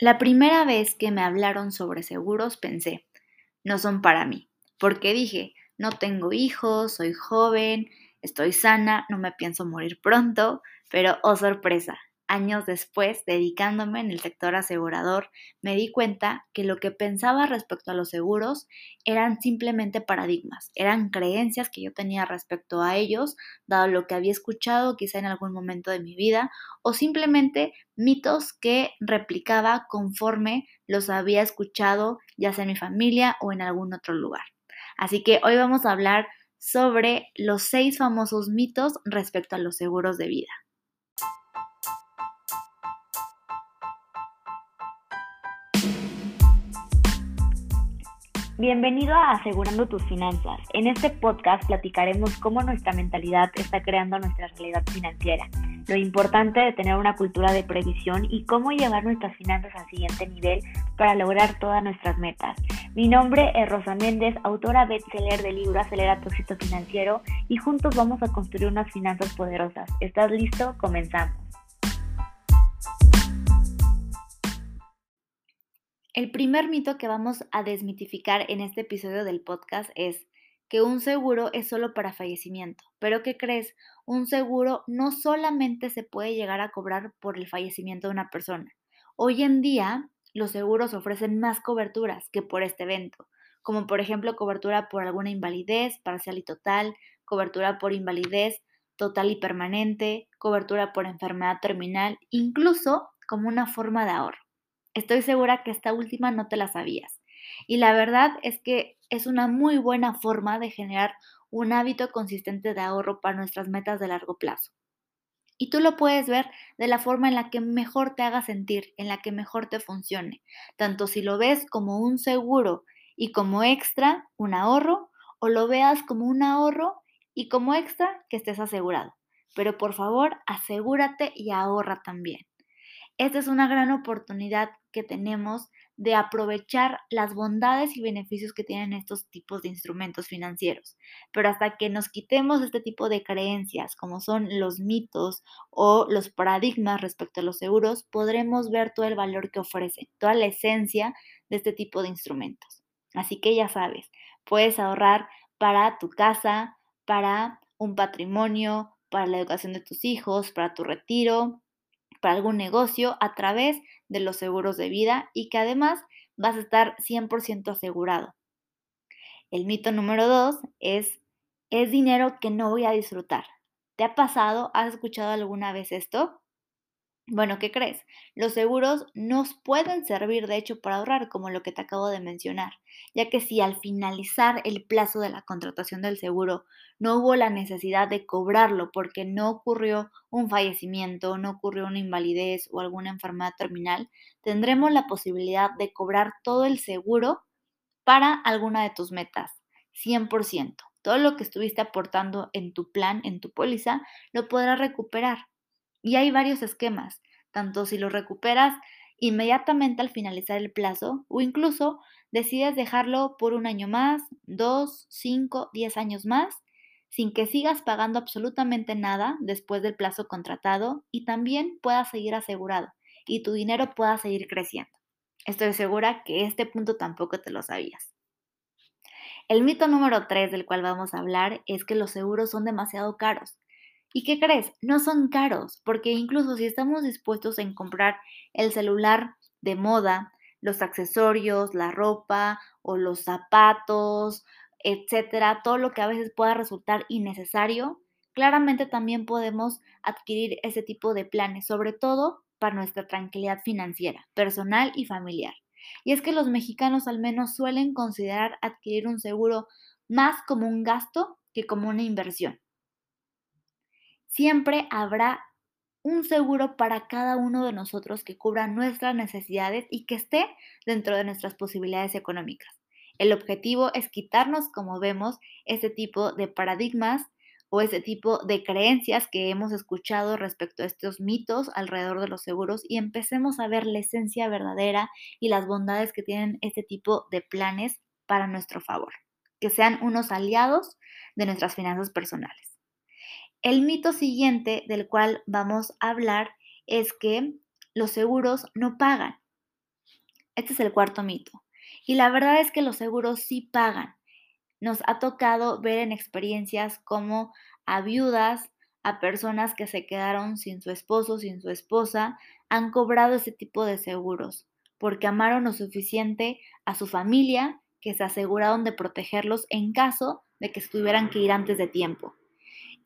La primera vez que me hablaron sobre seguros pensé, no son para mí, porque dije, no tengo hijos, soy joven, estoy sana, no me pienso morir pronto, pero oh sorpresa, años después, dedicándome en el sector asegurador, me di cuenta que lo que pensaba respecto a los seguros eran simplemente paradigmas, eran creencias que yo tenía respecto a ellos, dado lo que había escuchado quizá en algún momento de mi vida, o simplemente mitos que replicaba conforme los había escuchado ya sea en mi familia o en algún otro lugar. Así que hoy vamos a hablar sobre los seis famosos mitos respecto a los seguros de vida. Bienvenido a Asegurando tus finanzas. En este podcast platicaremos cómo nuestra mentalidad está creando nuestra realidad financiera, lo importante de tener una cultura de previsión y cómo llevar nuestras finanzas al siguiente nivel para lograr todas nuestras metas. Mi nombre es Rosa Méndez, autora bestseller del libro Acelera tu éxito financiero y juntos vamos a construir unas finanzas poderosas. ¿Estás listo? Comenzamos. El primer mito que vamos a desmitificar en este episodio del podcast es que un seguro es solo para fallecimiento. Pero ¿qué crees? Un seguro no solamente se puede llegar a cobrar por el fallecimiento de una persona. Hoy en día los seguros ofrecen más coberturas que por este evento, como por ejemplo cobertura por alguna invalidez parcial y total, cobertura por invalidez total y permanente, cobertura por enfermedad terminal, incluso como una forma de ahorro. Estoy segura que esta última no te la sabías. Y la verdad es que es una muy buena forma de generar un hábito consistente de ahorro para nuestras metas de largo plazo. Y tú lo puedes ver de la forma en la que mejor te haga sentir, en la que mejor te funcione, tanto si lo ves como un seguro y como extra un ahorro, o lo veas como un ahorro y como extra que estés asegurado. Pero por favor, asegúrate y ahorra también. Esta es una gran oportunidad tenemos de aprovechar las bondades y beneficios que tienen estos tipos de instrumentos financieros. Pero hasta que nos quitemos este tipo de creencias, como son los mitos o los paradigmas respecto a los seguros, podremos ver todo el valor que ofrecen, toda la esencia de este tipo de instrumentos. Así que ya sabes, puedes ahorrar para tu casa, para un patrimonio, para la educación de tus hijos, para tu retiro, para algún negocio a través de los seguros de vida y que además vas a estar 100% asegurado. El mito número dos es, es dinero que no voy a disfrutar. ¿Te ha pasado? ¿Has escuchado alguna vez esto? Bueno, ¿qué crees? Los seguros nos pueden servir de hecho para ahorrar, como lo que te acabo de mencionar, ya que si al finalizar el plazo de la contratación del seguro no hubo la necesidad de cobrarlo porque no ocurrió un fallecimiento, no ocurrió una invalidez o alguna enfermedad terminal, tendremos la posibilidad de cobrar todo el seguro para alguna de tus metas, 100%. Todo lo que estuviste aportando en tu plan, en tu póliza, lo podrás recuperar. Y hay varios esquemas, tanto si lo recuperas inmediatamente al finalizar el plazo o incluso decides dejarlo por un año más, dos, cinco, diez años más, sin que sigas pagando absolutamente nada después del plazo contratado y también puedas seguir asegurado y tu dinero pueda seguir creciendo. Estoy segura que este punto tampoco te lo sabías. El mito número 3 del cual vamos a hablar es que los seguros son demasiado caros. ¿Y qué crees? No son caros, porque incluso si estamos dispuestos en comprar el celular de moda, los accesorios, la ropa o los zapatos, etcétera, todo lo que a veces pueda resultar innecesario, claramente también podemos adquirir ese tipo de planes, sobre todo para nuestra tranquilidad financiera, personal y familiar. Y es que los mexicanos al menos suelen considerar adquirir un seguro más como un gasto que como una inversión siempre habrá un seguro para cada uno de nosotros que cubra nuestras necesidades y que esté dentro de nuestras posibilidades económicas. El objetivo es quitarnos, como vemos, ese tipo de paradigmas o ese tipo de creencias que hemos escuchado respecto a estos mitos alrededor de los seguros y empecemos a ver la esencia verdadera y las bondades que tienen este tipo de planes para nuestro favor, que sean unos aliados de nuestras finanzas personales. El mito siguiente del cual vamos a hablar es que los seguros no pagan. Este es el cuarto mito. Y la verdad es que los seguros sí pagan. Nos ha tocado ver en experiencias como a viudas, a personas que se quedaron sin su esposo, sin su esposa, han cobrado ese tipo de seguros porque amaron lo suficiente a su familia que se aseguraron de protegerlos en caso de que tuvieran que ir antes de tiempo.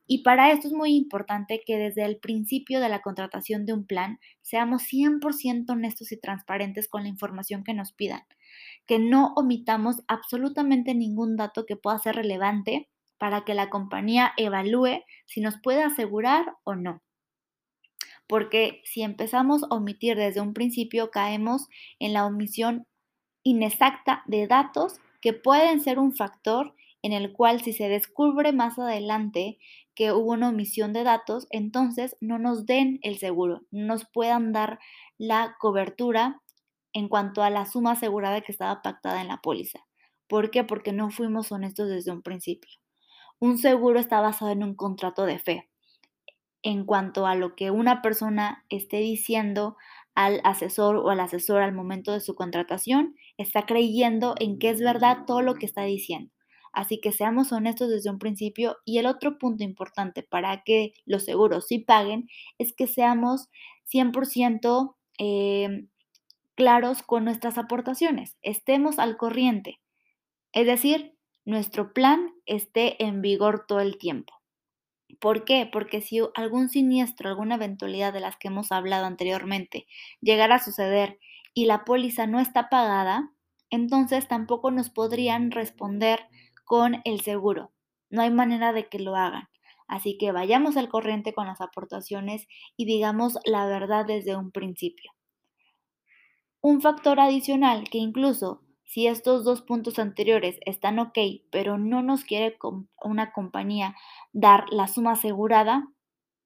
Y para esto es muy importante que desde el principio de la contratación de un plan seamos 100% honestos y transparentes con la información que nos pidan, que no omitamos absolutamente ningún dato que pueda ser relevante para que la compañía evalúe si nos puede asegurar o no. Porque si empezamos a omitir desde un principio, caemos en la omisión inexacta de datos que pueden ser un factor en el cual si se descubre más adelante que hubo una omisión de datos, entonces no nos den el seguro, no nos puedan dar la cobertura en cuanto a la suma asegurada que estaba pactada en la póliza. ¿Por qué? Porque no fuimos honestos desde un principio. Un seguro está basado en un contrato de fe. En cuanto a lo que una persona esté diciendo al asesor o al asesor al momento de su contratación, está creyendo en que es verdad todo lo que está diciendo. Así que seamos honestos desde un principio. Y el otro punto importante para que los seguros sí paguen es que seamos 100% eh, claros con nuestras aportaciones, estemos al corriente. Es decir, nuestro plan esté en vigor todo el tiempo. ¿Por qué? Porque si algún siniestro, alguna eventualidad de las que hemos hablado anteriormente llegara a suceder y la póliza no está pagada, entonces tampoco nos podrían responder con el seguro. No hay manera de que lo hagan. Así que vayamos al corriente con las aportaciones y digamos la verdad desde un principio. Un factor adicional que incluso si estos dos puntos anteriores están ok, pero no nos quiere una compañía dar la suma asegurada,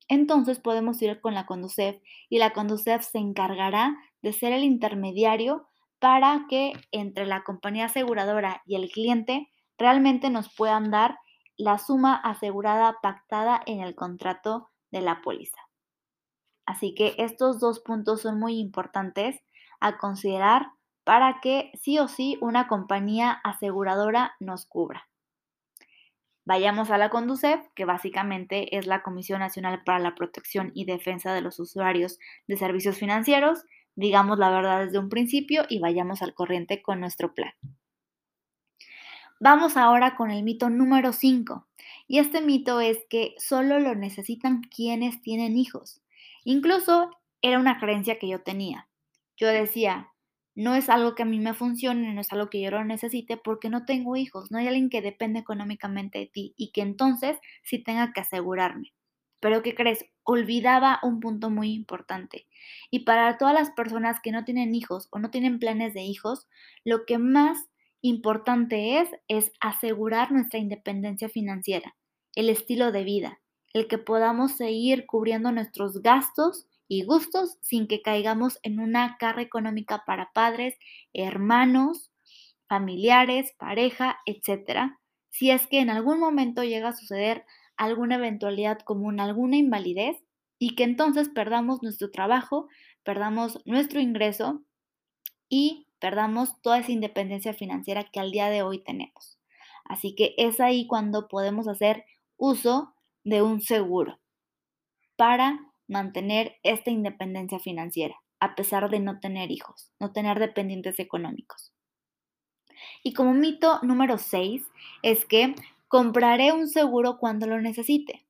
entonces podemos ir con la Conducef y la Conducef se encargará de ser el intermediario para que entre la compañía aseguradora y el cliente realmente nos puedan dar la suma asegurada pactada en el contrato de la póliza. Así que estos dos puntos son muy importantes a considerar para que sí o sí una compañía aseguradora nos cubra. Vayamos a la Conducef, que básicamente es la Comisión Nacional para la Protección y Defensa de los Usuarios de Servicios Financieros. Digamos la verdad desde un principio y vayamos al corriente con nuestro plan. Vamos ahora con el mito número 5. Y este mito es que solo lo necesitan quienes tienen hijos. Incluso era una creencia que yo tenía. Yo decía, no es algo que a mí me funcione, no es algo que yo lo necesite porque no tengo hijos, no hay alguien que depende económicamente de ti y que entonces sí tenga que asegurarme. Pero ¿qué crees? Olvidaba un punto muy importante. Y para todas las personas que no tienen hijos o no tienen planes de hijos, lo que más importante es, es asegurar nuestra independencia financiera, el estilo de vida, el que podamos seguir cubriendo nuestros gastos y gustos sin que caigamos en una carga económica para padres, hermanos, familiares, pareja, etc. Si es que en algún momento llega a suceder alguna eventualidad común, alguna invalidez, y que entonces perdamos nuestro trabajo, perdamos nuestro ingreso y perdamos toda esa independencia financiera que al día de hoy tenemos. Así que es ahí cuando podemos hacer uso de un seguro para mantener esta independencia financiera, a pesar de no tener hijos, no tener dependientes económicos. Y como mito número 6 es que compraré un seguro cuando lo necesite.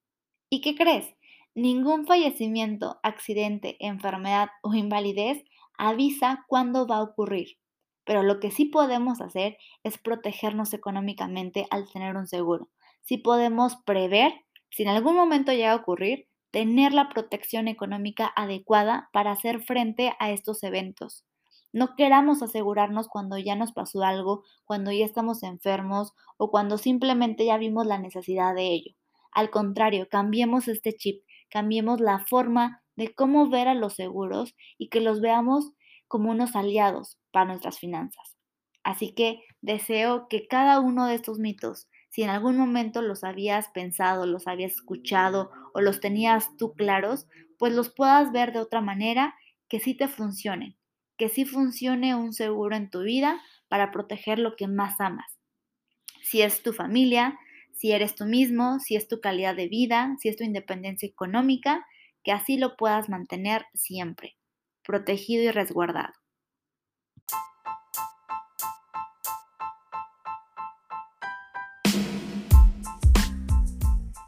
¿Y qué crees? Ningún fallecimiento, accidente, enfermedad o invalidez avisa cuándo va a ocurrir. Pero lo que sí podemos hacer es protegernos económicamente al tener un seguro. Sí podemos prever, si en algún momento llega a ocurrir, tener la protección económica adecuada para hacer frente a estos eventos. No queramos asegurarnos cuando ya nos pasó algo, cuando ya estamos enfermos o cuando simplemente ya vimos la necesidad de ello. Al contrario, cambiemos este chip, cambiemos la forma de cómo ver a los seguros y que los veamos como unos aliados para nuestras finanzas. Así que deseo que cada uno de estos mitos, si en algún momento los habías pensado, los habías escuchado o los tenías tú claros, pues los puedas ver de otra manera que sí te funcionen, que sí funcione un seguro en tu vida para proteger lo que más amas. Si es tu familia, si eres tú mismo, si es tu calidad de vida, si es tu independencia económica, que así lo puedas mantener siempre, protegido y resguardado.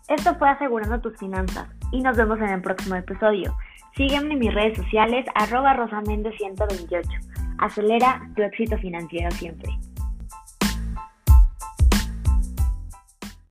Esto fue Asegurando tus Finanzas y nos vemos en el próximo episodio. Sígueme en mis redes sociales arroba rosamende128. Acelera tu éxito financiero siempre.